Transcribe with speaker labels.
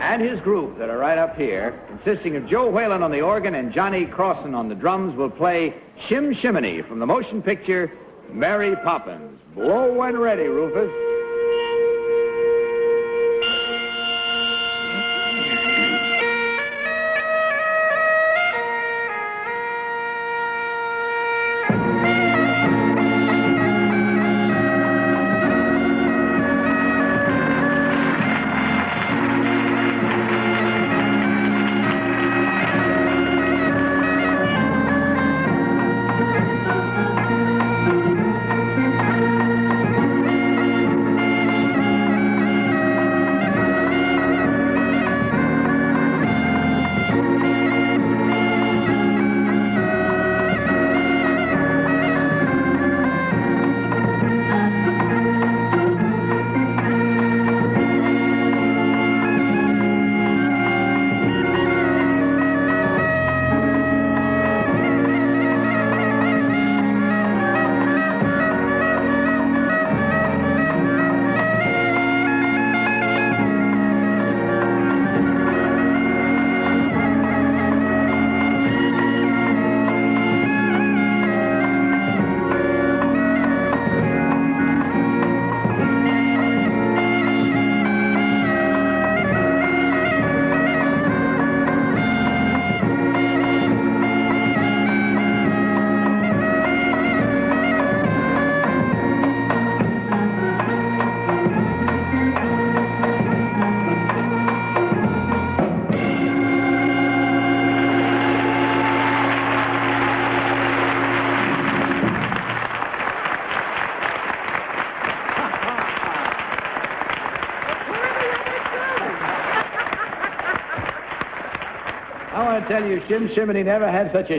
Speaker 1: and his group that are right up here, consisting of Joe Whalen on the organ and Johnny Crossan on the drums, will play Chim Chiminey from the motion picture Mary Poppins. Blow when ready, Rufus. I want to tell you, Chim Chiminey never had such a